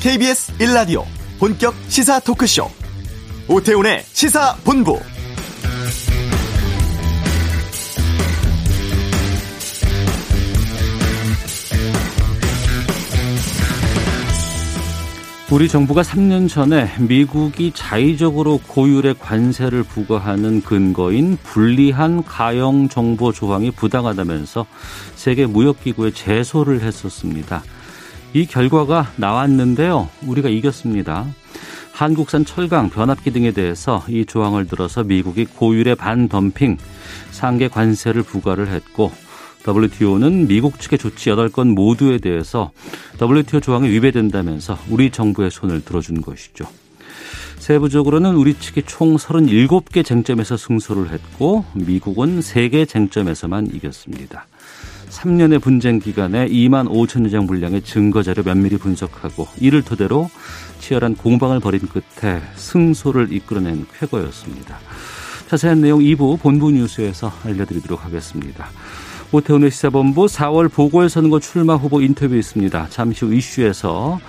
KBS 1라디오 본격 시사 토크쇼 오태훈의 시사본부 우리 정부가 3년 전에 미국이 자의적으로 고율의 관세를 부과하는 근거인 불리한 가용 정보 조항이 부당하다면서 세계 무역기구에 제소를 했었습니다. 이 결과가 나왔는데요. 우리가 이겼습니다. 한국산 철강, 변압기 등에 대해서 이 조항을 들어서 미국이 고율의 반덤핑 상계 관세를 부과를 했고 WTO는 미국 측의 조치 8건 모두에 대해서 WTO 조항에 위배된다면서 우리 정부의 손을 들어준 것이죠. 세부적으로는 우리 측이 총 37개 쟁점에서 승소를 했고 미국은 3개 쟁점에서만 이겼습니다. 3년의 분쟁 기간에 2만 5천여 장 분량의 증거 자료 면밀히 분석하고 이를 토대로 치열한 공방을 벌인 끝에 승소를 이끌어낸 쾌거였습니다. 자세한 내용 2부 본부 뉴스에서 알려드리도록 하겠습니다. 오태훈의 시사본부 4월 보궐선거 출마 후보 인터뷰 있습니다. 잠시 후 이슈에서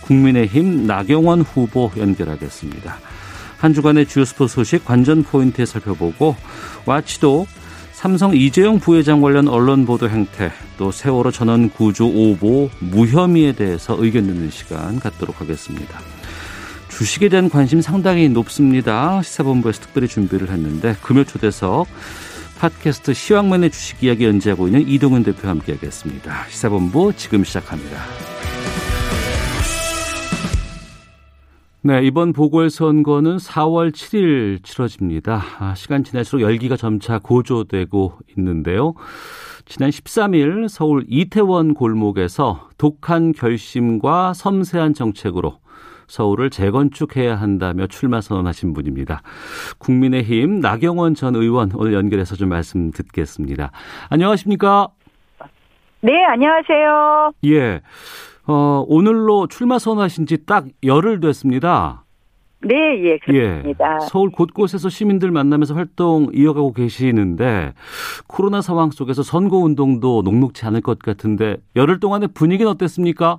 국민의힘 나경원 후보 연결하겠습니다. 한 주간의 주요 스포츠 소식 관전 포인트에 살펴보고 와치도 삼성 이재용 부회장 관련 언론 보도 행태 또 세월호 전원 구조 오보 무혐의에 대해서 의견 듣는 시간 갖도록 하겠습니다. 주식에 대한 관심 상당히 높습니다. 시사본부에서 특별히 준비를 했는데 금요 초대석 팟캐스트 시황맨의 주식 이야기 연재하고 있는 이동훈 대표와 함께하겠습니다. 시사본부 지금 시작합니다. 네, 이번 보궐선거는 4월 7일 치러집니다. 아, 시간 지날수록 열기가 점차 고조되고 있는데요. 지난 13일 서울 이태원 골목에서 독한 결심과 섬세한 정책으로 서울을 재건축해야 한다며 출마 선언하신 분입니다. 국민의힘 나경원 전 의원 오늘 연결해서 좀 말씀 듣겠습니다. 안녕하십니까? 네, 안녕하세요. 예. 어, 오늘로 출마 선언하신 지 딱 열흘 됐습니다. 네, 예, 그렇습니다. 예, 서울 곳곳에서 시민들 만나면서 활동 이어가고 계시는데 코로나 상황 속에서 선거 운동도 녹록치 않을 것 같은데 열흘 동안의 분위기는 어땠습니까?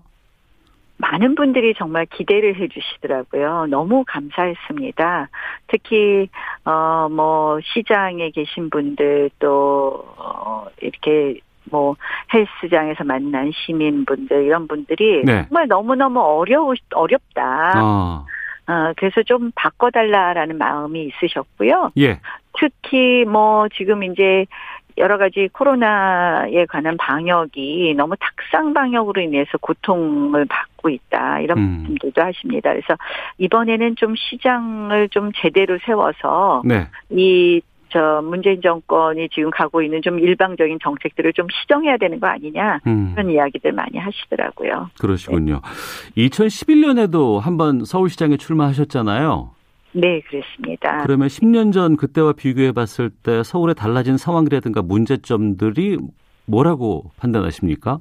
많은 분들이 정말 기대를 해주시더라고요. 너무 감사했습니다. 특히 어 뭐 시장에 계신 분들 또 어, 이렇게 뭐 헬스장에서 만난 시민분들 이런 분들이 네. 정말 너무 너무 어려우 어렵다. 어. 어, 그래서 좀 바꿔달라라는 마음이 있으셨고요. 예. 특히 뭐 지금 이제 여러 가지 코로나에 관한 방역이 너무 탁상 방역으로 인해서 고통을 받고 있다 이런 음. 말씀들도 하십니다. 그래서 이번에는 좀 시장을 좀 제대로 세워서 네. 이 저 문재인 정권이 지금 가고 있는 좀 일방적인 정책들을 좀 시정해야 되는 거 아니냐 음. 그런 이야기들 많이 하시더라고요. 그러시군요. 네. 2011년에도 한번 서울시장에 출마하셨잖아요. 네, 그렇습니다. 그러면 10년 전 그때와 비교해 봤을 때 서울의 달라진 상황이라든가 문제점들이 뭐라고 판단하십니까?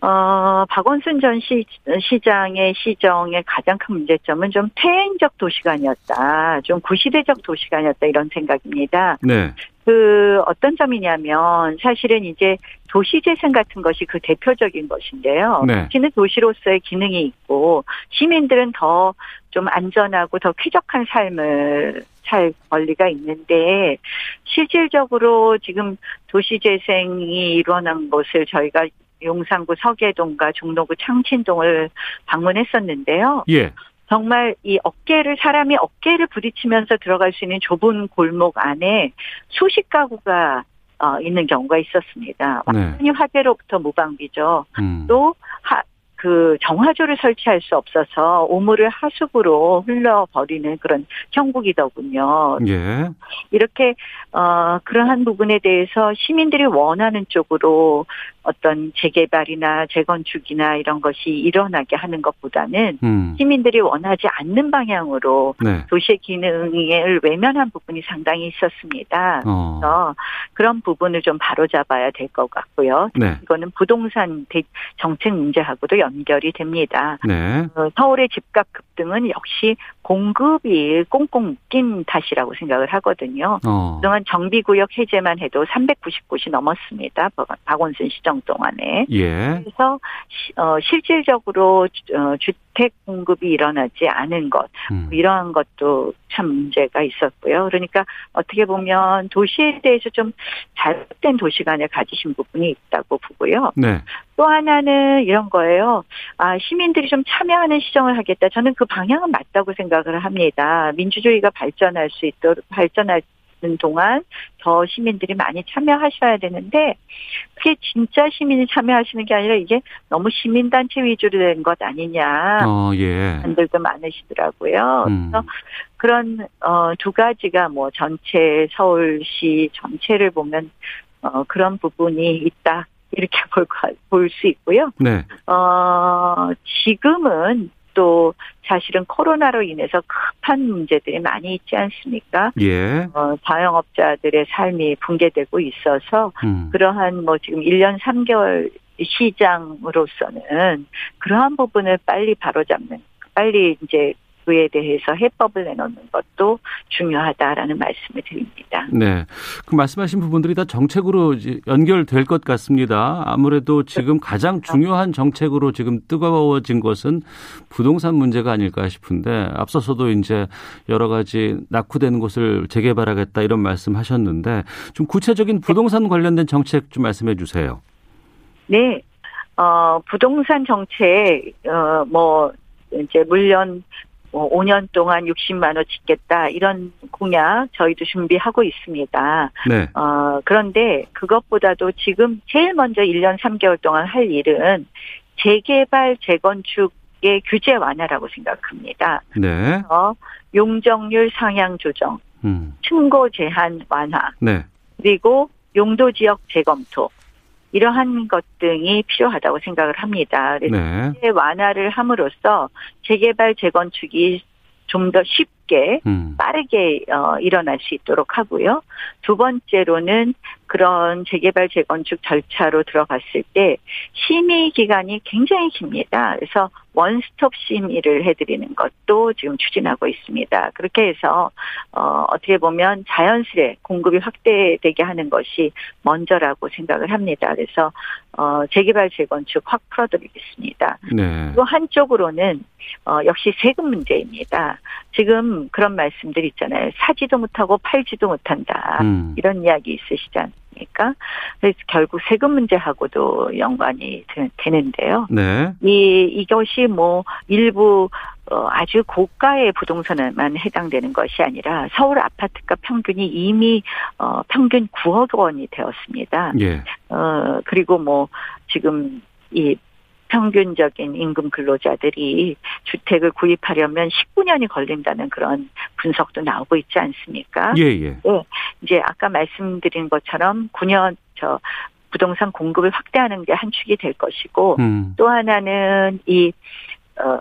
어, 박원순 전 시, 시장의 시정의 가장 큰 문제점은 좀 퇴행적 도시가 아니었다. 좀 구시대적 도시가 아니었다. 이런 생각입니다. 네. 그 어떤 점이냐면 사실은 이제 도시재생 같은 것이 그 대표적인 것인데요. 네. 도시는 도시로서의 기능이 있고 시민들은 더 좀 안전하고 더 쾌적한 삶을 살 권리가 있는데 실질적으로 지금 도시재생이 일어난 것을 저희가 용산구 서계동과 종로구 창친동을 방문했었는데요. 예. 정말 이 어깨를 사람이 어깨를 부딪히면서 들어갈 수 있는 좁은 골목 안에 수십 가구가 어, 있는 경우가 있었습니다. 네. 완전히 네. 화재로부터 무방비죠. 음. 또 하, 그 정화조를 설치할 수 없어서 오물을 하수구로 흘러버리는 그런 형국이더군요. 예. 이렇게 어 그러한 부분에 대해서 시민들이 원하는 쪽으로 어떤 재개발이나 재건축이나 이런 것이 일어나게 하는 것보다는 음. 시민들이 원하지 않는 방향으로 네. 도시의 기능을 외면한 부분이 상당히 있었습니다. 어. 그래서 그런 부분을 좀 바로잡아야 될 것 같고요. 네. 이거는 부동산 정책 문제하고도 연결이 됩니다. 네. 어, 서울의 집값 급등은 역시 공급이 꽁꽁 묶인 탓이라고 생각을 하거든요. 어. 그동안 정비구역 해제만 해도 390곳이 넘었습니다. 박원순 시정 일정 동안에. 예. 그래서 어, 실질적으로 어, 주택 공급이 일어나지 않은 것 음. 이러한 것도 참 문제가 있었고요. 그러니까 어떻게 보면 도시에 대해서 좀 잘못된 도시관을 가지신 부분이 있다고 보고요. 네. 또 하나는 이런 거예요. 아, 시민들이 좀 참여하는 시정을 하겠다. 저는 그 방향은 맞다고 생각을 합니다. 민주주의가 발전할 수 있도록 발전할 동안 더 시민들이 많이 참여하셔야 되는데 그게 진짜 시민이 참여하시는 게 아니라 이게 너무 시민단체 위주로 된 것 아니냐. 어, 예. 분들도 많으시더라고요. 음. 그래서 그런 어, 두 가지가 뭐 전체 서울시 전체를 보면 어, 그런 부분이 있다. 이렇게 볼 수 있고요. 네. 어, 지금은 또 사실은 코로나로 인해서 급한 문제들이 많이 있지 않습니까? 예. 어, 자영업자들의 삶이 붕괴되고 있어서 음. 그러한 뭐 지금 1년 3개월 시장으로서는 그러한 부분을 빨리 바로잡는 빨리 이제 그에 대해서 해법을 내놓는 것도 중요하다라는 말씀을 드립니다. 네. 그 말씀하신 부분들이 다 정책으로 연결될 것 같습니다. 아무래도 지금 가장 중요한 정책으로 지금 뜨거워진 것은 부동산 문제가 아닐까 싶은데 앞서서도 이제 여러 가지 낙후되는 곳을 재개발하겠다 이런 말씀 하셨는데 좀 구체적인 부동산 관련된 정책 좀 말씀해 주세요. 네. 어, 부동산 정책, 어, 뭐, 이제 물론 뭐 5년 동안 60만 원 짓겠다 이런 공약 저희도 준비하고 있습니다. 네. 어, 그런데 그것보다도 지금 제일 먼저 1년 3개월 동안 할 일은 재개발 재건축의 규제 완화라고 생각합니다. 네. 어, 용적률 상향 조정, 음. 층고 제한 완화, 네. 그리고 용도 지역 재검토, 이러한 것 등이 필요하다고 생각을 합니다. 그래서 네. 완화를 함으로써 재개발 재건축이 좀 더 쉽게 음. 빠르게 어, 일어날 수 있도록 하고요. 두 번째로는 그런 재개발 재건축 절차로 들어갔을 때 심의 기간이 굉장히 깁니다. 그래서 원스톱 심의를 해드리는 것도 지금 추진하고 있습니다. 그렇게 해서 어, 어떻게 보면 자연스레 공급이 확대되게 하는 것이 먼저라고 생각을 합니다. 그래서 어, 재개발 재건축 확 풀어드리겠습니다. 네. 또 한쪽으로는 어, 역시 세금 문제입니다. 지금 그런 말씀들 있잖아요. 사지도 못하고 팔지도 못한다. 음. 이런 이야기 있으시지 않습니까? 그래서 결국 세금 문제하고도 연관이 되 는데요. 네. 이 이것이 뭐 일부 어, 아주 고가의 부동산에만 해당되는 것이 아니라 서울 아파트가 평균이 이미 어, 평균 9억 원이 되었습니다. 예. 어, 그리고 뭐 지금 이 평균적인 임금 근로자들이 주택을 구입하려면 19년이 걸린다는 그런 분석도 나오고 있지 않습니까? 예, 예. 네. 이제 아까 말씀드린 것처럼 9년 저 부동산 공급을 확대하는 게 한 축이 될 것이고 음. 또 하나는 이 어,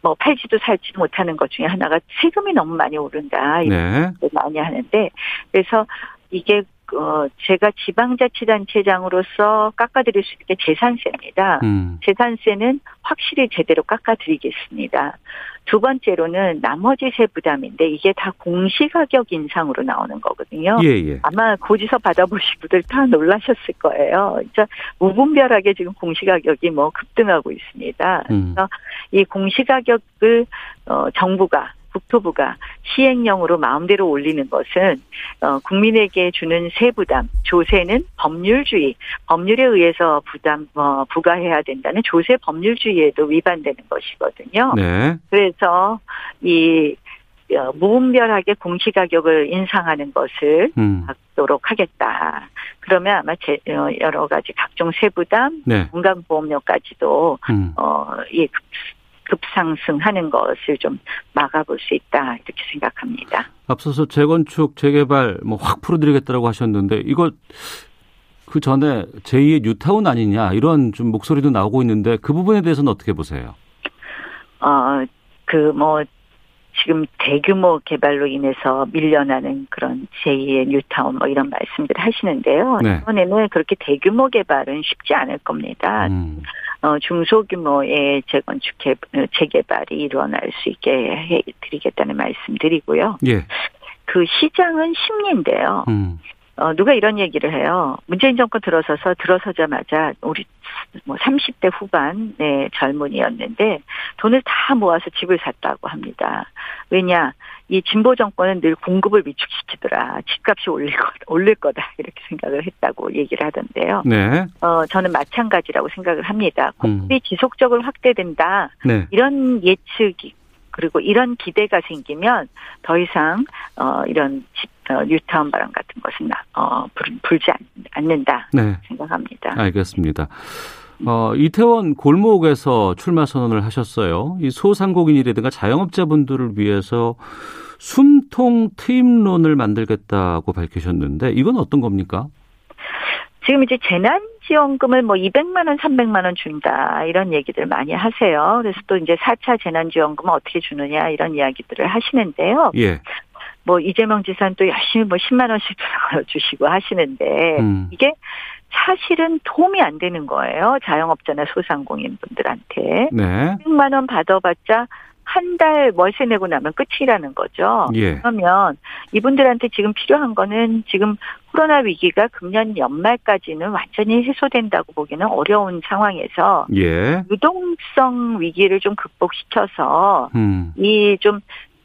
뭐 팔지도 살지도 못하는 것 중에 하나가 세금이 너무 많이 오른다. 네. 많이 하는데 그래서 이게 어, 제가 지방자치단체장으로서 깎아드릴 수 있게 재산세입니다. 음. 재산세는 확실히 제대로 깎아드리겠습니다. 두 번째로는 나머지 세 부담인데 이게 다 공시가격 인상으로 나오는 거거든요. 예, 예. 아마 고지서 받아보신 분들 다 놀라셨을 거예요. 진짜 무분별하게 지금 공시가격이 뭐 급등하고 있습니다. 음. 그래서 이 공시가격을 어, 정부가 국토부가 시행령으로 마음대로 올리는 것은 어, 국민에게 주는 세부담, 조세는 법률주의, 법률에 의해서 부담 어, 부과해야 된다는 조세 법률주의에도 위반되는 것이거든요. 네. 그래서 이 어, 무분별하게 공시가격을 인상하는 것을 음. 막도록 하겠다. 그러면 아마 제, 어, 여러 가지 각종 세부담, 네. 건강보험료까지도 음. 어, 이 급상승하는 것을 좀 막아볼 수 있다 이렇게 생각합니다. 앞서서 재건축 재개발 뭐 확 풀어드리겠다라고 하셨는데 이거 그 전에 제2의 뉴타운 아니냐 이런 좀 목소리도 나오고 있는데 그 부분에 대해서는 어떻게 보세요? 어그 뭐 지금 대규모 개발로 인해서 밀려나는 그런 제2의 뉴타운 뭐 이런 말씀들 하시는데요. 네. 이번에는 그렇게 대규모 개발은 쉽지 않을 겁니다. 음. 어, 중소규모의 재건축 개, 재개발이 일어날 수 있게 해드리겠다는 말씀드리고요. 예. 그 시장은 심리인데요. 음. 어, 누가 이런 얘기를 해요. 문재인 정권 들어서서 들어서자마자 우리 뭐 30대 후반의 젊은이였는데 돈을 다 모아서 집을 샀다고 합니다. 왜냐? 이 진보 정권은 늘 공급을 위축시키더라. 집값이 올릴 거, 올릴 거다. 이렇게 생각을 했다고 얘기를 하던데요. 네. 어, 저는 마찬가지라고 생각을 합니다. 공급이 음. 지속적으로 확대된다. 네. 이런 예측이 그리고 이런 기대가 생기면 더 이상 어 이런 집, 어, 뉴타운 바람 같은 것은 어 불, 불지 않, 는다 네. 생각합니다. 알겠습니다. 어, 이태원 골목에서 출마 선언을 하셨어요. 이 소상공인이라든가 자영업자분들을 위해서 숨통 트임론을 만들겠다고 밝히셨는데 이건 어떤 겁니까? 지금 이제 재난 지원금을 뭐 200만 원, 300만 원 준다 이런 얘기들 많이 하세요. 그래서 또 이제 4차 재난지원금은 어떻게 주느냐 이런 이야기들을 하시는데요. 예. 뭐 이재명 지사는 또 열심히 뭐 10만 원씩 주시고 하시는데 음. 이게 사실은 도움이 안 되는 거예요. 자영업자나 소상공인 분들한테. 네. 100만 원 받아봤자 한 달 월세 내고 나면 끝이라는 거죠. 예. 그러면 이분들한테 지금 필요한 거는 지금 코로나 위기가 금년 연말까지는 완전히 해소된다고 보기는 어려운 상황에서 예. 유동성 위기를 좀 극복시켜서 음. 이좀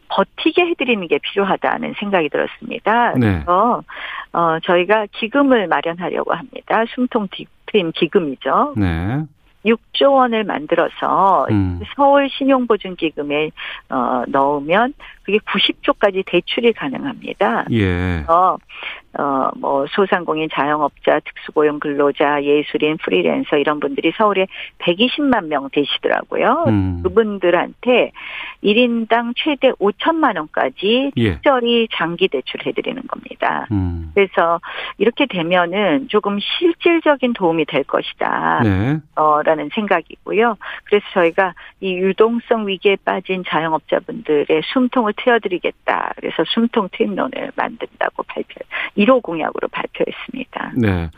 버티게 해드리는 게 필요하다는 생각이 들었습니다. 네. 그래서 어, 저희가 기금을 마련하려고 합니다. 숨통 트임 기금이죠. 네. 6조 원을 만들어서 음. 서울 신용보증기금에 어, 넣으면 그게 90조까지 대출이 가능합니다. 예. 그래서 어, 뭐 소상공인 자영업자, 특수고용 근로자, 예술인, 프리랜서 이런 분들이 서울에 120만 명 되시더라고요. 음. 그분들한테 1인당 최대 5천만 원까지 예. 특별히 장기 대출해 드리는 겁니다. 음. 그래서 이렇게 되면은 조금 실질적인 도움이 될 것이다. 네. 어, 라는 생각이고요. 그래서 저희가 이 유동성 위기에 빠진 자영업자분들의 숨통을 트여드리겠다. 그래서 숨통 트임론을 만든다고 발표, 1호 공약으로 발표했습니다. 네.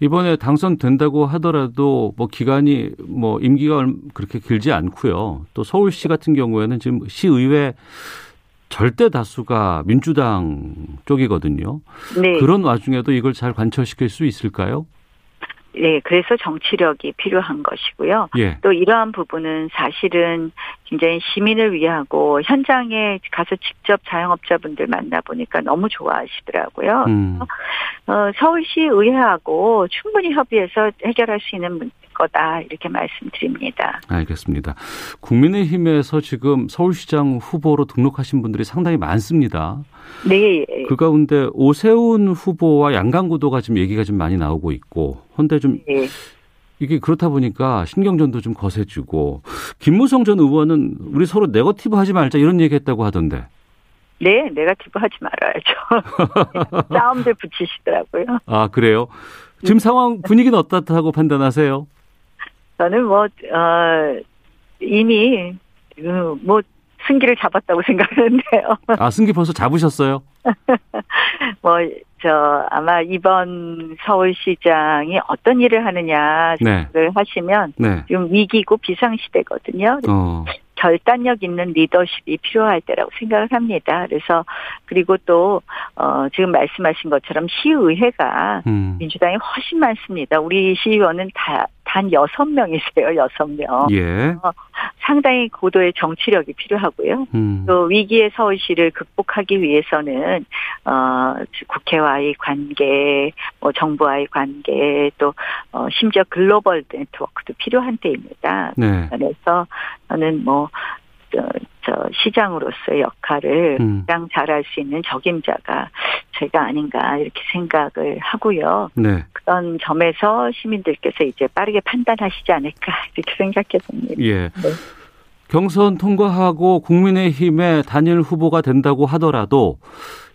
이번에 당선된다고 하더라도 뭐 기간이 뭐 임기가 그렇게 길지 않고요. 또 서울시 같은 경우에는 지금 시의회 절대 다수가 민주당 쪽이거든요. 네. 그런 와중에도 이걸 잘 관철시킬 수 있을까요? 네, 그래서 정치력이 필요한 것이고요. 예. 또 이러한 부분은 사실은 굉장히 시민을 위하고 현장에 가서 직접 자영업자분들 만나보니까 너무 좋아하시더라고요. 음. 어, 서울시 의회하고 충분히 협의해서 해결할 수 있는 거다 이렇게 말씀드립니다. 알겠습니다. 국민의힘에서 지금 서울시장 후보로 등록하신 분들이 상당히 많습니다. 네. 그 가운데 오세훈 후보와 양강구도가 지금 얘기가 좀 많이 나오고 있고, 헌데 좀 네. 이게 그렇다 보니까 신경전도 좀 거세지고 김무성 전 의원은 우리 서로 네거티브 하지 말자 이런 얘기했다고 하던데. 네, 네거티브 하지 말아야죠. 싸움들 붙이시더라고요. 아 그래요? 지금 상황 분위기는 어떻다고 판단하세요? 저는 뭐, 어, 이미, 그, 뭐, 승기를 잡았다고 생각하는데요. 아, 승기 벌써 잡으셨어요? 뭐, 저, 아마 이번 서울시장이 어떤 일을 하느냐를 네. 하시면 네. 지금 위기고 비상시대거든요. 어. 결단력 있는 리더십이 필요할 때라고 생각을 합니다. 그래서 그리고 또 어, 지금 말씀하신 것처럼 시의회가 음. 민주당이 훨씬 많습니다. 우리 시의원은 다 단 여섯 명이세요, 여섯 명. 예. 어, 상당히 고도의 정치력이 필요하고요. 음. 또 위기의 서울시를 극복하기 위해서는 어, 국회와의 관계, 뭐 정부와의 관계, 또 어, 심지어 글로벌 네트워크도 필요한 때입니다. 네. 그래서 저는 뭐 저, 저 시장으로서의 역할을 음. 가장 잘할 수 있는 적임자가 제가 아닌가 이렇게 생각을 하고요. 네. 그런 점에서 시민들께서 이제 빠르게 판단하시지 않을까 이렇게 생각해 봅니다. 예. 네. 경선 통과하고 국민의힘의 단일 후보가 된다고 하더라도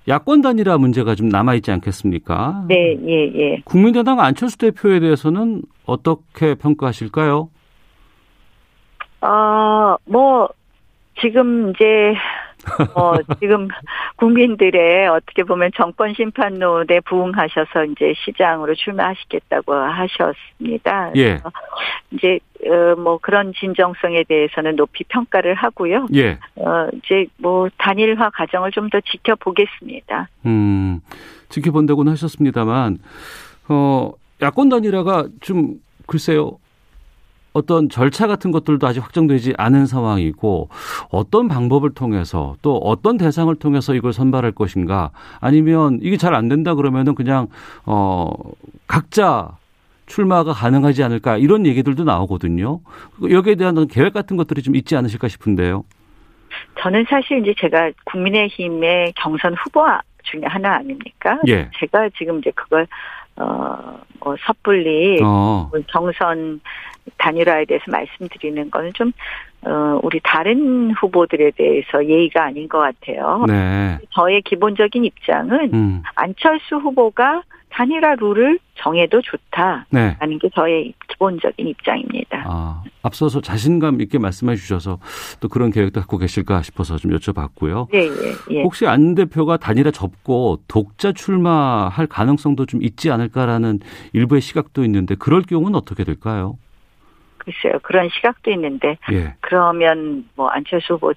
야권 단일화 문제가 좀 남아 있지 않겠습니까? 네, 예, 예. 국민의당 안철수 대표에 대해서는 어떻게 평가하실까요? 아, 뭐 지금 이제 어, 지금 국민들의 어떻게 보면 정권 심판론에 부응하셔서 이제 시장으로 출마하시겠다고 하셨습니다. 예. 이제 어, 뭐 그런 진정성에 대해서는 높이 평가를 하고요. 예. 어, 이제 뭐 단일화 과정을 좀 더 지켜보겠습니다. 음, 지켜본다고는 하셨습니다만, 어, 야권 단일화가 좀 글쎄요. 어떤 절차 같은 것들도 아직 확정되지 않은 상황이고 어떤 방법을 통해서 또 어떤 대상을 통해서 이걸 선발할 것인가 아니면 이게 잘 안 된다 그러면은 그냥 어 각자 출마가 가능하지 않을까 이런 얘기들도 나오거든요. 여기에 대한 계획 같은 것들이 좀 있지 않으실까 싶은데요. 저는 사실 이제 제가 국민의힘의 경선 후보 중에 하나 아닙니까? 예. 제가 지금 이제 그걸 어, 뭐 섣불리 어. 경선 단일화에 대해서 말씀드리는 거는 좀 어, 우리 다른 후보들에 대해서 예의가 아닌 것 같아요. 네. 저의 기본적인 입장은 음. 안철수 후보가 단일화 룰을 정해도 좋다라는 네. 게 저의 기본적인 입장입니다. 아, 앞서서 자신감 있게 말씀해 주셔서 또 그런 계획도 갖고 계실까 싶어서 좀 여쭤봤고요. 네, 예, 예. 혹시 안 대표가 단일화 접고 독자 출마할 가능성도 좀 있지 않을까라는 일부의 시각도 있는데 그럴 경우는 어떻게 될까요? 글쎄요. 그런 시각도 있는데 예. 그러면 뭐 안철수 후보 어,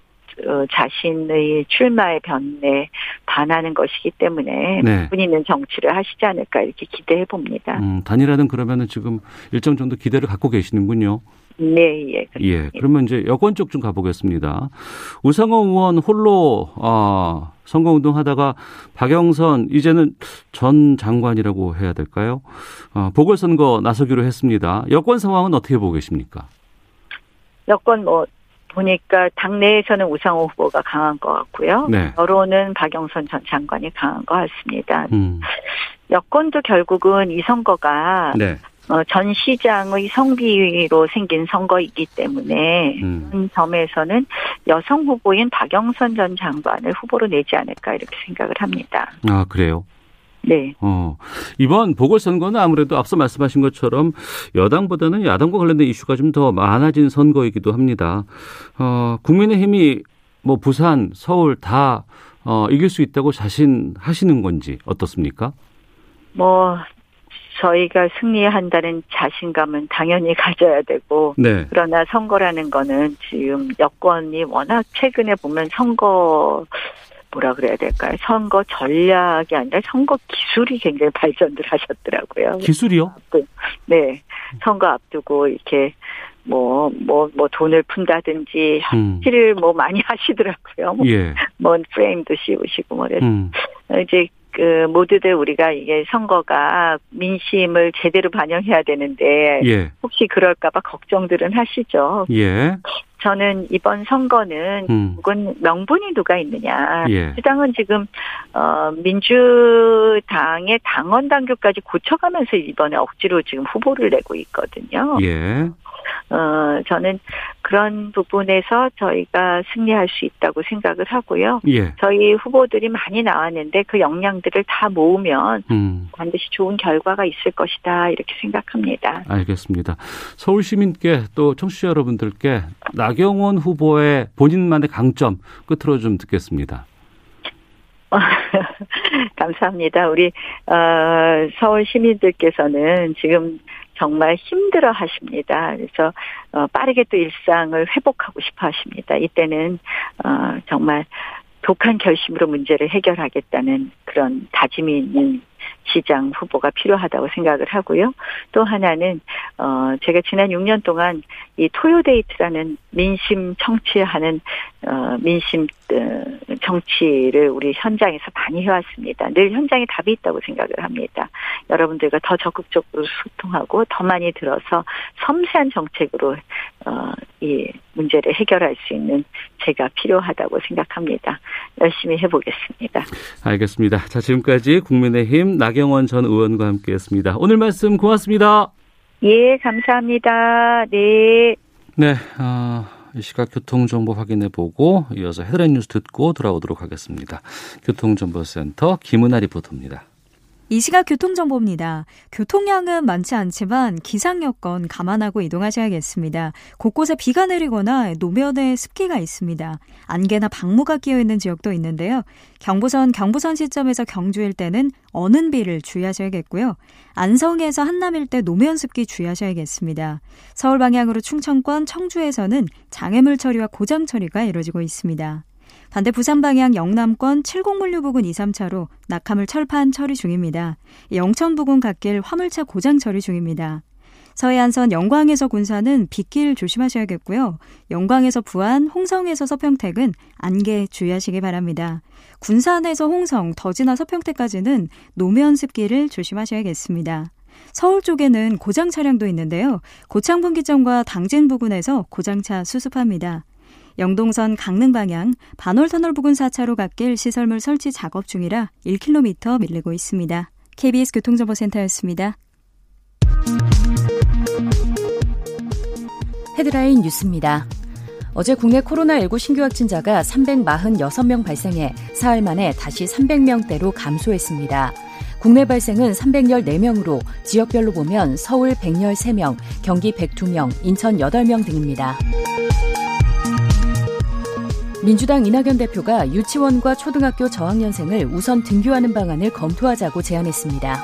자신의 출마의 변에 반하는 것이기 때문에 네. 분 있는 정치를 하시지 않을까 이렇게 기대해 봅니다. 음, 단일화는 그러면은 지금 일정 정도 기대를 갖고 계시는군요. 네, 예. 그렇습니다. 예. 그러면 이제 여권 쪽 좀 가보겠습니다. 우상호 의원 홀로 아, 선거운동 하다가 박영선 이제는 전 장관이라고 해야 될까요? 어, 보궐선거 나서기로 했습니다. 여권 상황은 어떻게 보고 계십니까? 여권 뭐 보니까 당내에서는 우상호 후보가 강한 것 같고요. 네. 여론은 박영선 전 장관이 강한 것 같습니다. 음. 여권도 결국은 이 선거가 네. 어, 전 시장의 성비로 생긴 선거이기 때문에 음. 그 점에서는 여성 후보인 박영선 전 장관을 후보로 내지 않을까 이렇게 생각을 합니다. 아 그래요? 네. 어, 이번 보궐선거는 아무래도 앞서 말씀하신 것처럼 여당보다는 야당과 관련된 이슈가 좀 더 많아진 선거이기도 합니다. 어, 국민의힘이 뭐 부산, 서울 다 어, 이길 수 있다고 자신하시는 건지 어떻습니까? 뭐 저희가 승리한다는 자신감은 당연히 가져야 되고 네. 그러나 선거라는 거는 지금 여권이 워낙 최근에 보면 선거 뭐라 그래야 될까요? 선거 전략이 아니라 선거 기술이 굉장히 발전들 하셨더라고요. 기술이요? 네. 선거 앞두고 이렇게 뭐, 뭐, 뭐 돈을 푼다든지, 음. 실을 뭐 많이 하시더라고요. 뭐, 예. 뭐 프레임도 씌우시고 뭐, 그래서 음. 이제 그 모두들 우리가 이게 선거가 민심을 제대로 반영해야 되는데 예. 혹시 그럴까봐 걱정들은 하시죠. 예. 저는 이번 선거는 음. 혹은 명분이 누가 있느냐. 예. 수당은 지금 어 민주당의 당원 당규까지 고쳐가면서 이번에 억지로 지금 후보를 내고 있거든요. 예. 어, 저는 그런 부분에서 저희가 승리할 수 있다고 생각을 하고요. 예. 저희 후보들이 많이 나왔는데 그 역량들을 다 모으면 음. 반드시 좋은 결과가 있을 것이다 이렇게 생각합니다. 알겠습니다. 서울 시민께 또 청취자 여러분들께 나경원 후보의 본인만의 강점 끝으로 좀 듣겠습니다. 감사합니다. 우리 어, 서울 시민들께서는 지금 정말 힘들어 하십니다. 그래서 어, 빠르게 또 일상을 회복하고 싶어 하십니다. 이때는 어, 정말 독한 결심으로 문제를 해결하겠다는 그런 다짐이 있는 시장 후보가 필요하다고 생각을 하고요. 또 하나는 어 제가 지난 6년 동안 이 토요데이트라는 민심 청취하는 어 민심 어, 정치를 우리 현장에서 많이 해왔습니다. 늘 현장에 답이 있다고 생각을 합니다. 여러분들과 더 적극적으로 소통하고 더 많이 들어서 섬세한 정책으로 어, 이 문제를 해결할 수 있는 제가 필요하다고 생각합니다. 열심히 해보겠습니다. 알겠습니다. 자 지금까지 국민의힘 나경원 전 의원과 함께했습니다. 오늘 말씀 고맙습니다. 예, 감사합니다. 네. 네. 어... 이 시각 교통정보 확인해 보고 이어서 헤드라인 뉴스 듣고 돌아오도록 하겠습니다. 교통정보센터 김은아 리포터입니다. 이 시각 교통정보입니다. 교통량은 많지 않지만 기상 여건 감안하고 이동하셔야겠습니다. 곳곳에 비가 내리거나 노면에 습기가 있습니다. 안개나 방무가 끼어 있는 지역도 있는데요. 경부선 경부선 시점에서 경주일 때는 어는 비를 주의하셔야겠고요. 안성에서 한남일 때 노면 습기 주의하셔야겠습니다. 서울 방향으로 충청권 청주에서는 장애물 처리와 고장 처리가 이루어지고 있습니다. 반대 부산 방향 영남권 70물류 부근 2, 3차로 낙하물 철판 처리 중입니다. 영천 부근 갓길 화물차 고장 처리 중입니다. 서해안선 영광에서 군산은 빗길 조심하셔야겠고요. 영광에서 부안, 홍성에서 서평택은 안개 주의하시기 바랍니다. 군산에서 홍성, 더지나 서평택까지는 노면 습기를 조심하셔야겠습니다. 서울 쪽에는 고장 차량도 있는데요. 고창분기점과 당진 부근에서 고장차 수습합니다. 영동선 강릉 방향 반월터널 부근 4차로 갓길 시설물 설치 작업 중이라 1km 밀리고 있습니다. KBS 교통정보센터였습니다. 헤드라인 뉴스입니다. 어제 국내 코로나19 신규 확진자가 346명 발생해 사흘 만에 다시 300명대로 감소했습니다. 국내 발생은 314명으로 지역별로 보면 서울 113명, 경기 102명, 인천 8명 등입니다. 민주당 이낙연 대표가 유치원과 초등학교 저학년생을 우선 등교하는 방안을 검토하자고 제안했습니다.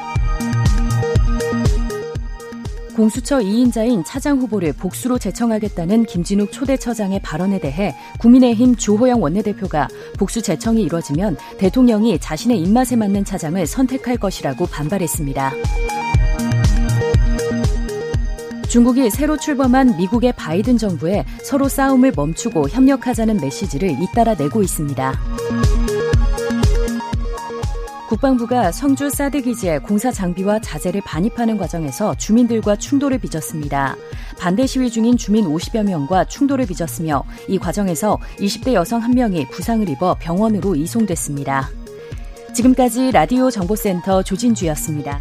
공수처 2인자인 차장 후보를 복수로 제청하겠다는 김진욱 초대처장의 발언에 대해 국민의힘 주호영 원내대표가 복수 제청이 이뤄지면 대통령이 자신의 입맛에 맞는 차장을 선택할 것이라고 반발했습니다. 중국이 새로 출범한 미국의 바이든 정부에 서로 싸움을 멈추고 협력하자는 메시지를 잇따라 내고 있습니다. 국방부가 성주 사드 기지에 공사 장비와 자재를 반입하는 과정에서 주민들과 충돌을 빚었습니다. 반대 시위 중인 주민 50여 명과 충돌을 빚었으며 이 과정에서 20대 여성 한 명이 부상을 입어 병원으로 이송됐습니다. 지금까지 라디오 정보센터 조진주였습니다.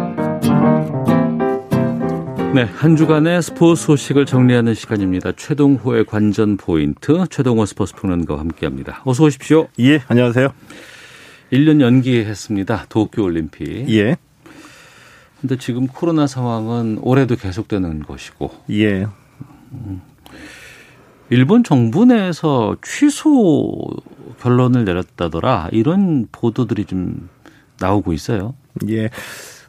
네, 한 주간의 스포츠 소식을 정리하는 시간입니다. 최동호의 관전 포인트, 최동호 스포츠 평론가와 함께합니다. 어서 오십시오. 예, 안녕하세요. 1년 연기했습니다. 도쿄 올림픽. 예. 근데 지금 코로나 상황은 올해도 계속되는 것이고. 예. 일본 정부 내에서 취소 결론을 내렸다더라. 이런 보도들이 좀 나오고 있어요. 예.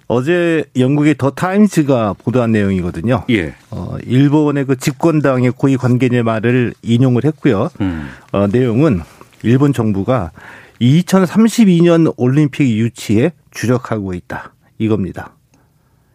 어제 영국의 더 타임즈가 보도한 내용이거든요. 예. 어, 일본의 그 집권당의 고위 관계자 말을 인용을 했고요. 음. 어, 내용은 일본 정부가 2032년 올림픽 유치에 주력하고 있다. 이겁니다.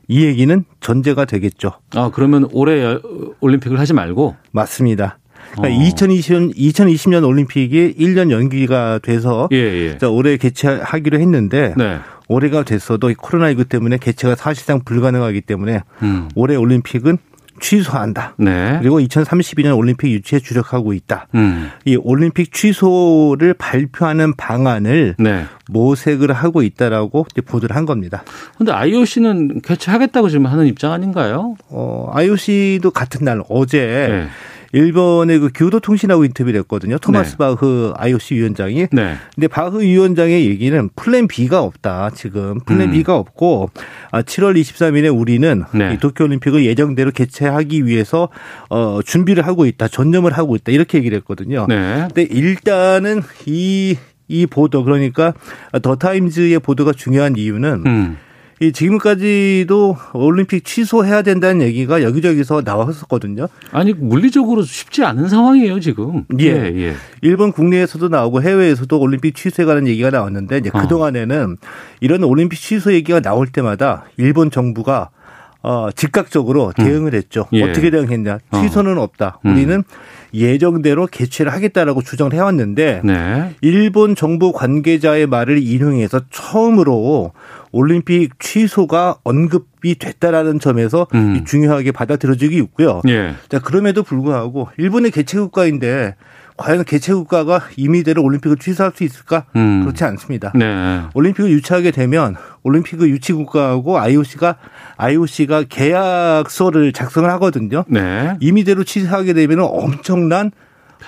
이 얘기는 전제가 되겠죠. 아, 그러면 올해 올림픽을 하지 말고? 맞습니다. 그러니까 어. 2020년, 2020년 올림픽이 1년 연기가 돼서 예, 예. 올해 개최하기로 했는데 네. 올해가 됐어도 코로나19 때문에 개최가 사실상 불가능하기 때문에 음. 올해 올림픽은 취소한다. 네. 그리고 2032년 올림픽 유치에 주력하고 있다. 음. 이 올림픽 취소를 발표하는 방안을 네. 모색을 하고 있다라고 보도를 한 겁니다. 그런데 IOC는 개최하겠다고 지금 하는 입장 아닌가요? 어, IOC도 같은 날 어제 네. 일본의 그 교도통신하고 인터뷰를 했거든요. 토마스 네. 바흐 IOC 위원장이. 네. 근데 바흐 위원장의 얘기는 플랜 B가 없다. 지금 플랜 음. B가 없고 7월 아, 23일에 우리는 네. 도쿄올림픽을 예정대로 개최하기 위해서 어 준비를 하고 있다. 전념을 하고 있다. 이렇게 얘기를 했거든요. 네. 근데 일단은 이이 보도 그러니까 더 타임즈의 보도가 중요한 이유는 음. 이 지금까지도 올림픽 취소해야 된다는 얘기가 여기저기서 나왔었거든요. 아니 물리적으로 쉽지 않은 상황이에요 지금. 예, 예. 예. 일본 국내에서도 나오고 해외에서도 올림픽 취소해가는 얘기가 나왔는데 이제 그 동안에는 이런 올림픽 취소 얘기가 나올 때마다 일본 정부가 어, 즉각적으로 음. 대응을 했죠. 음. 예. 어떻게 대응했냐. 어. 취소는 없다. 음. 우리는 예정대로 개최를 하겠다라고 주장을 해왔는데 네. 일본 정부 관계자의 말을 인용해서 처음으로 올림픽 취소가 언급이 됐다라는 점에서 음. 중요하게 받아들여지고 있고요. 예. 자 그럼에도 불구하고 일본의 개최 국가인데 과연 개최 국가가 임의대로 올림픽을 취소할 수 있을까? 음. 그렇지 않습니다. 네. 올림픽을 유치하게 되면 올림픽을 유치 국가하고 IOC가 IOC가 계약서를 작성을 하거든요. 네. 임의대로 취소하게 되면 엄청난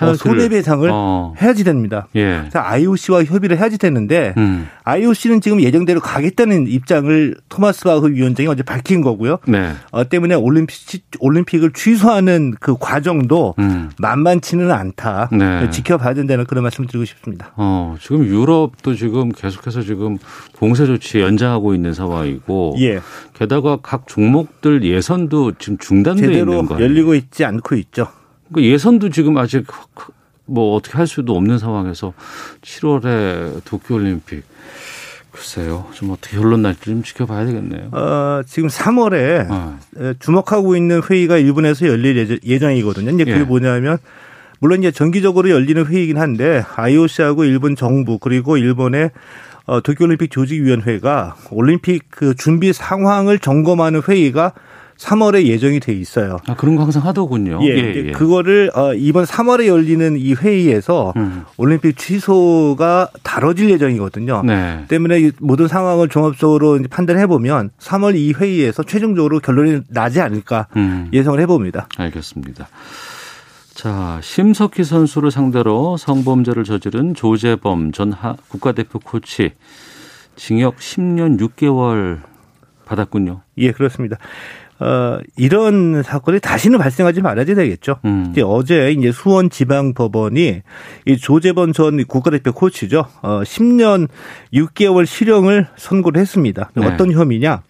어, 손해배상을 어. 해야지 됩니다. 예. IOC와 협의를 해야지 되는데 음. IOC는 지금 예정대로 가겠다는 입장을 토마스 바흐 위원장이 어제 밝힌 거고요. 네. 어, 때문에 올림픽 올림픽을 취소하는 그 과정도 음. 만만치는 않다. 네. 지켜봐야 된다는 그런 말씀을 드리고 싶습니다. 어, 지금 유럽도 지금 계속해서 지금 봉쇄 조치 연장하고 있는 상황이고 예. 게다가 각 종목들 예선도 지금 중단돼 있는 거예요. 열리고 있지 않고 있죠. 그 예선도 지금 아직 뭐 어떻게 할 수도 없는 상황에서 7월에 도쿄올림픽 글쎄요. 좀 어떻게 결론 날지 좀 지켜봐야 되겠네요. 어, 지금 3월에 어. 주목하고 있는 회의가 일본에서 열릴 예정이거든요. 이제 그게 예. 뭐냐면 물론 이제 정기적으로 열리는 회의이긴 한데 IOC하고 일본 정부 그리고 일본의 어, 도쿄올림픽 조직위원회가 올림픽 그 준비 상황을 점검하는 회의가 3월에 예정이 돼 있어요. 아, 그런 거 항상 하더군요. 예. 예, 예. 그거를 어, 이번 3월에 열리는 이 회의에서 음. 올림픽 취소가 다뤄질 예정이거든요. 네. 때문에 모든 상황을 종합적으로 판단해 보면 3월 이 회의에서 최종적으로 결론이 나지 않을까 음. 예상을 해 봅니다. 알겠습니다. 자, 심석희 선수를 상대로 성범죄를 저지른 조재범 전 국가대표 코치 징역 10년 6개월 받았군요. 예, 그렇습니다. 어, 이런 사건이 다시는 발생하지 말아야 되겠죠. 음. 이제 어제 이제 수원 지방법원이 이 조재범 전 국가대표 코치죠. 어, 10년 6개월 실형을 선고를 했습니다. 네. 어떤 혐의냐?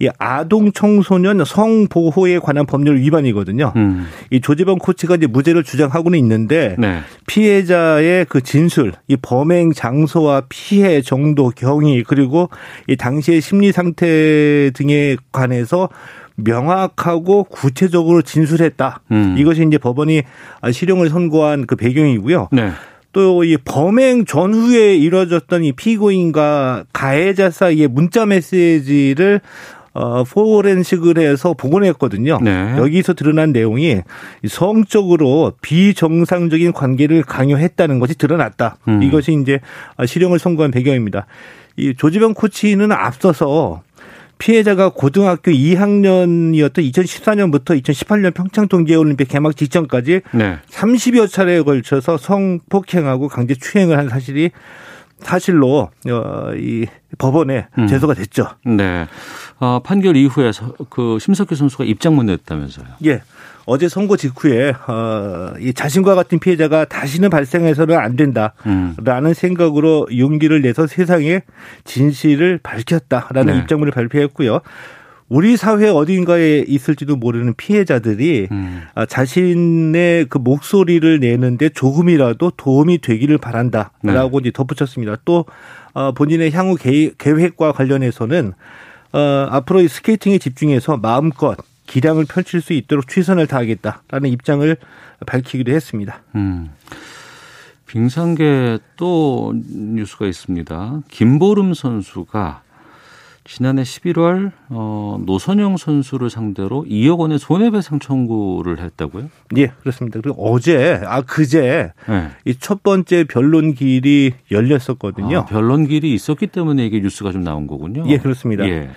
이 아동 청소년 성보호에 관한 법률 위반이거든요. 음. 이 조재범 코치가 이제 무죄를 주장하고는 있는데 네. 피해자의 그 진술, 이 범행 장소와 피해 정도, 경위 그리고 이 당시의 심리 상태 등에 관해서 명확하고 구체적으로 진술했다. 음. 이것이 이제 법원이 실형을 선고한 그 배경이고요. 네. 또이 범행 전후에 이루어졌던 이 피고인과 가해자 사이의 문자 메시지를 어, 포렌식을 해서 복원했거든요. 네. 여기서 드러난 내용이 성적으로 비정상적인 관계를 강요했다는 것이 드러났다. 음. 이것이 이제 실형을 선고한 배경입니다. 이 조지병 코치는 앞서서 피해자가 고등학교 2학년이었던 2014년부터 2018년 평창 동계올림픽 개막 직전까지 네. 30여 차례에 걸쳐서 성폭행하고 강제 추행을 한 사실이 사실로 어, 이 법원에 음. 제소가 됐죠. 네. 어, 판결 이후에 그 심석희 선수가 입장문 냈다면서요. 예. 어제 선고 직후에 어, 이 자신과 같은 피해자가 다시는 발생해서는 안 된다라는 음. 생각으로 용기를 내서 세상에 진실을 밝혔다라는 네. 입장문을 발표했고요. 우리 사회 어딘가에 있을지도 모르는 피해자들이 음. 아, 자신의 그 목소리를 내는데 조금이라도 도움이 되기를 바란다라고 네. 이제 덧붙였습니다. 또 어, 본인의 향후 계획과 관련해서는 어, 앞으로 이 스케이팅에 집중해서 마음껏 기량을 펼칠 수 있도록 최선을 다하겠다라는 입장을 밝히기도 했습니다. 음. 빙상계 또 뉴스가 있습니다. 김보름 선수가 지난해 11월 어, 노선영 선수를 상대로 2억 원의 손해배상 청구를 했다고요? 예, 그렇습니다. 그리고 어제 아 그제 네. 이 첫 번째 변론 기일이 열렸었거든요. 아, 변론 기일이 있었기 때문에 이게 뉴스가 좀 나온 거군요. 예, 그렇습니다. 예.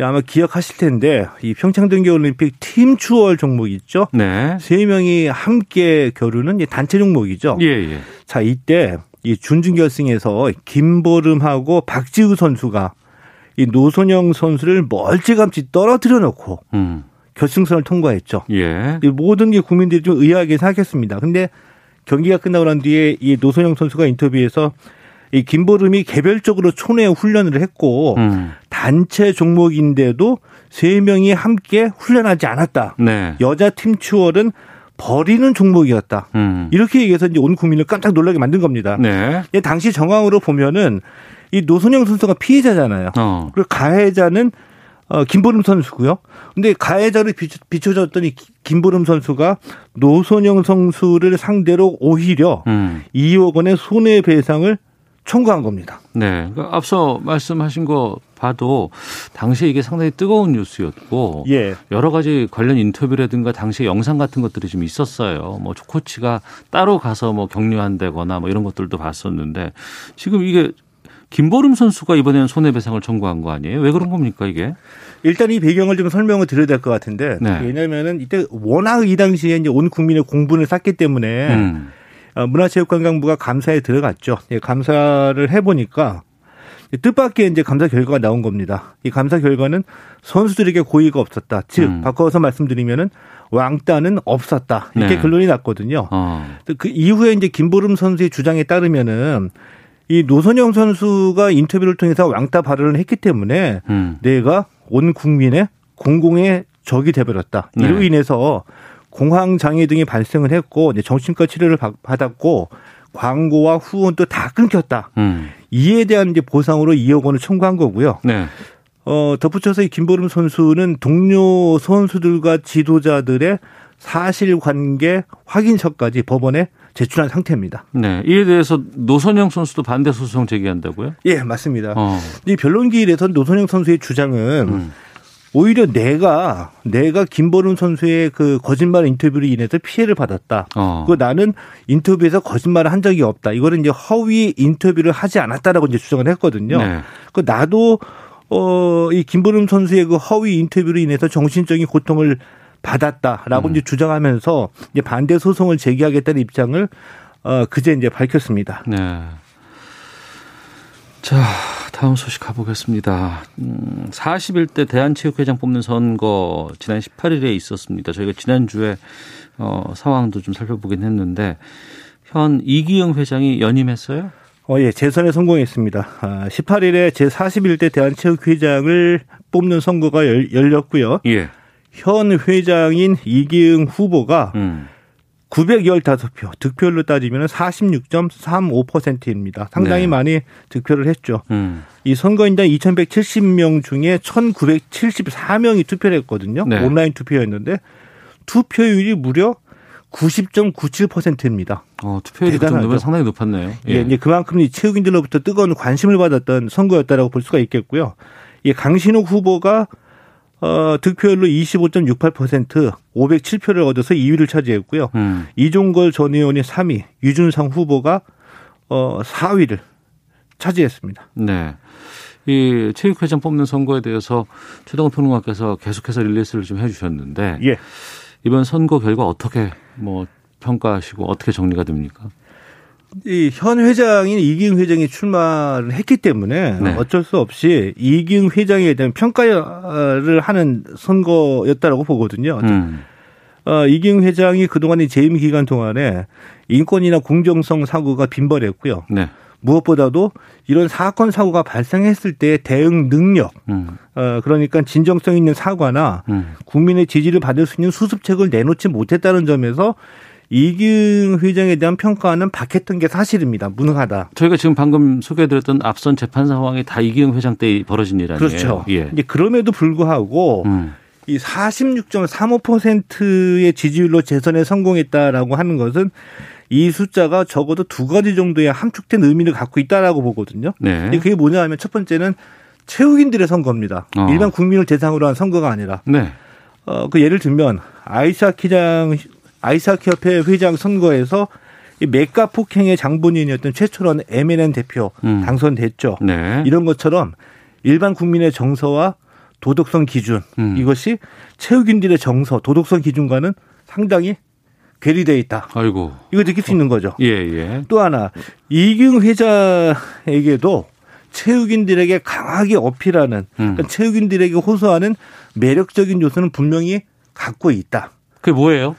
아마 기억하실 텐데 이 평창 동계올림픽 팀 추월 종목 있죠? 네. 세 명이 함께 겨루는 단체 종목이죠. 예, 예. 자 이때 이 준준 결승에서 김보름하고 박지우 선수가 이 노선영 선수를 멀찌감치 떨어뜨려 놓고 음. 결승선을 통과했죠. 예. 모든 게 국민들이 좀 의아하게 생각했습니다. 근데 경기가 끝나고 난 뒤에 이 노선영 선수가 인터뷰에서 이 김보름이 개별적으로 초내 훈련을 했고 음. 단체 종목인데도 세 명이 함께 훈련하지 않았다. 네. 여자 팀 추월은 버리는 종목이었다. 음. 이렇게 얘기해서 이제 온 국민을 깜짝 놀라게 만든 겁니다. 네. 당시 정황으로 보면은 이 노선영 선수가 피해자잖아요. 어. 그리고 가해자는 어, 김보름 선수고요. 근데 가해자를 비춰, 졌더니 김보름 선수가 노선영 선수를 상대로 오히려 음. 2억 원의 손해배상을 청구한 겁니다. 네. 그러니까 앞서 말씀하신 거 봐도 당시에 이게 상당히 뜨거운 뉴스였고 예. 여러 가지 관련 인터뷰라든가 당시 영상 같은 것들이 좀 있었어요. 뭐 코치가 따로 가서 뭐 격려한다거나 뭐 이런 것들도 봤었는데 지금 이게 김보름 선수가 이번에는 손해배상을 청구한 거 아니에요? 왜 그런 겁니까 이게? 일단 이 배경을 좀 설명을 드려야 될 것 같은데 네. 왜냐하면은 이때 워낙 이 당시에 이제 온 국민의 공분을 샀기 때문에 음. 어, 문화체육관광부가 감사에 들어갔죠. 예, 감사를 해보니까 뜻밖의 이제 감사 결과가 나온 겁니다. 이 감사 결과는 선수들에게 고의가 없었다. 즉 음. 바꿔서 말씀드리면은 왕따는 없었다. 이렇게 네. 결론이 났거든요. 어. 그 이후에 이제 김보름 선수의 주장에 따르면은 이 노선영 선수가 인터뷰를 통해서 왕따 발언을 했기 때문에 음. 내가 온 국민의 공공의 적이 돼버렸다. 네. 이로 인해서 공황 장애 등이 발생을 했고 정신과 치료를 받았고 광고와 후원도 다 끊겼다. 음. 이에 대한 이제 보상으로 2억 원을 청구한 거고요. 네. 어, 덧붙여서 이 김보름 선수는 동료 선수들과 지도자들의 사실관계 확인서까지 법원에 제출한 상태입니다. 네. 이에 대해서 노선영 선수도 반대 소송 제기한다고요? 예, 맞습니다. 어. 이 변론기일에서 노선영 선수의 주장은 음. 오히려 내가 내가 김보름 선수의 그 거짓말 인터뷰로 인해서 피해를 받았다. 어. 그 나는 인터뷰에서 거짓말을 한 적이 없다. 이거는 이제 허위 인터뷰를 하지 않았다라고 이제 주장을 했거든요. 네. 그 나도 어이 김보름 선수의 그 허위 인터뷰로 인해서 정신적인 고통을 받았다라고 음. 이제 주장하면서 이제 반대 소송을 제기하겠다는 입장을 어 그제 이제 밝혔습니다. 네. 자, 다음 소식 가보겠습니다. 음, 41대 대한체육회장 뽑는 선거 지난 18일에 있었습니다. 저희가 지난주에 어, 상황도 좀 살펴보긴 했는데 현 이기영 회장이 연임했어요? 어, 예, 재선에 성공했습니다. 아, 18일에 제41대 대한체육회장을 뽑는 선거가 열, 열렸고요. 예. 현 회장인 이기흥 후보가 음. 915표, 득표율로 따지면 46.35%입니다. 상당히 네. 많이 득표를 했죠. 음. 이 선거인단 2,170명 중에 1,974명이 투표를 했거든요. 네. 온라인 투표였는데 투표율이 무려 90.97%입니다. 어, 투표율이 그 정도면 상당히 높았네요. 예. 예, 이제 그만큼 이 체육인들로부터 뜨거운 관심을 받았던 선거였다라고 볼 수가 있겠고요. 이 강신욱 후보가 어, 득표율로 25.68% 507표를 얻어서 2위를 차지했고요. 음. 이종걸 전 의원이 3위, 유준상 후보가 어, 4위를 차지했습니다. 네. 이 체육회장 뽑는 선거에 대해서 최동훈 평론가께서 계속해서 릴리스를 좀 해주셨는데 예. 이번 선거 결과 어떻게 뭐 평가하시고 어떻게 정리가 됩니까? 이현 회장인 이기흥 회장이 출마를 했기 때문에 네. 어쩔 수 없이 이기흥 회장에 대한 평가를 하는 선거였다라고 보거든요. 음. 어, 이기흥 회장이 그동안의 재임 기간 동안에 인권이나 공정성 사고가 빈번했고요. 네. 무엇보다도 이런 사건 사고가 발생했을 때 대응 능력, 음. 어, 그러니까 진정성 있는 사과나 음. 국민의 지지를 받을 수 있는 수습책을 내놓지 못했다는 점에서 이기흥 회장에 대한 평가는 박했던 게 사실입니다. 무능하다. 저희가 지금 방금 소개해드렸던 앞선 재판 상황이 다 이기흥 회장 때 벌어진 일 아니에요? 그렇죠. 예. 이제 그럼에도 불구하고 음. 이 46.35%의 지지율로 재선에 성공했다라고 하는 것은 이 숫자가 적어도 두 가지 정도의 함축된 의미를 갖고 있다라고 보거든요. 네. 그게 뭐냐 하면 첫 번째는 체육인들의 선거입니다. 어. 일반 국민을 대상으로 한 선거가 아니라. 네. 어, 그 예를 들면 아이스하키장 아이스하키 협회 회장 선거에서 이 맥가 폭행의 장본인이었던 최철원 MNN 대표 음. 당선됐죠. 네. 이런 것처럼 일반 국민의 정서와 도덕성 기준 음. 이것이 체육인들의 정서, 도덕성 기준과는 상당히 괴리되어 있다. 아이고. 이거 느낄 수 있는 거죠. 예, 예. 또 하나 이경 회장에게도 체육인들에게 강하게 어필하는 음. 그러니까 체육인들에게 호소하는 매력적인 요소는 분명히 갖고 있다. 그게 뭐예요?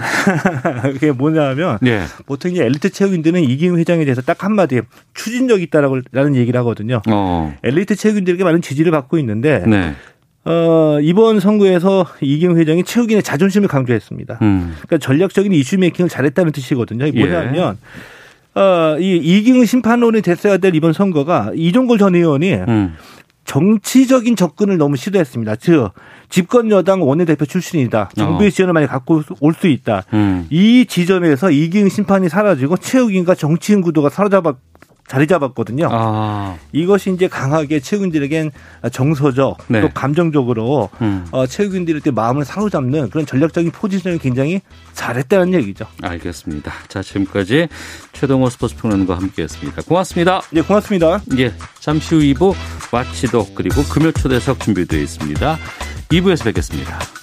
그게 뭐냐면 네. 보통 이제 엘리트 체육인들은 이기흥 회장에 대해서 딱 한마디 추진력 있다라는 얘기를 하거든요. 어. 엘리트 체육인들에게 많은 지지를 받고 있는데 네. 어, 이번 선거에서 이기흥 회장이 체육인의 자존심을 강조했습니다. 음. 그러니까 전략적인 이슈 메이킹을 잘했다는 뜻이거든요. 이게 뭐냐면 예. 어, 이 이기흥 심판원이 됐어야 될 이번 선거가 이종걸 전 의원이 음. 정치적인 접근을 너무 시도했습니다. 즉 집권 여당 원내대표 출신이다. 정부의 어. 지원을 많이 갖고 올 수 있다. 음. 이 지점에서 이기흥 심판이 사라지고 최욱인과 정치인 구도가 사로잡았 자리 잡았거든요. 아. 이것이 이제 강하게 체육인들에겐 정서적 네. 또 감정적으로 음. 어, 체육인들의 마음을 사로잡는 그런 전략적인 포지션을 굉장히 잘했다는 얘기죠. 알겠습니다. 자 지금까지 최동호 스포츠 평론가 함께했습니다. 고맙습니다. 예, 고맙습니다. 예, 잠시 후 2부 와치도 그리고 금요 초대석 준비되어 있습니다. 2부에서 뵙겠습니다.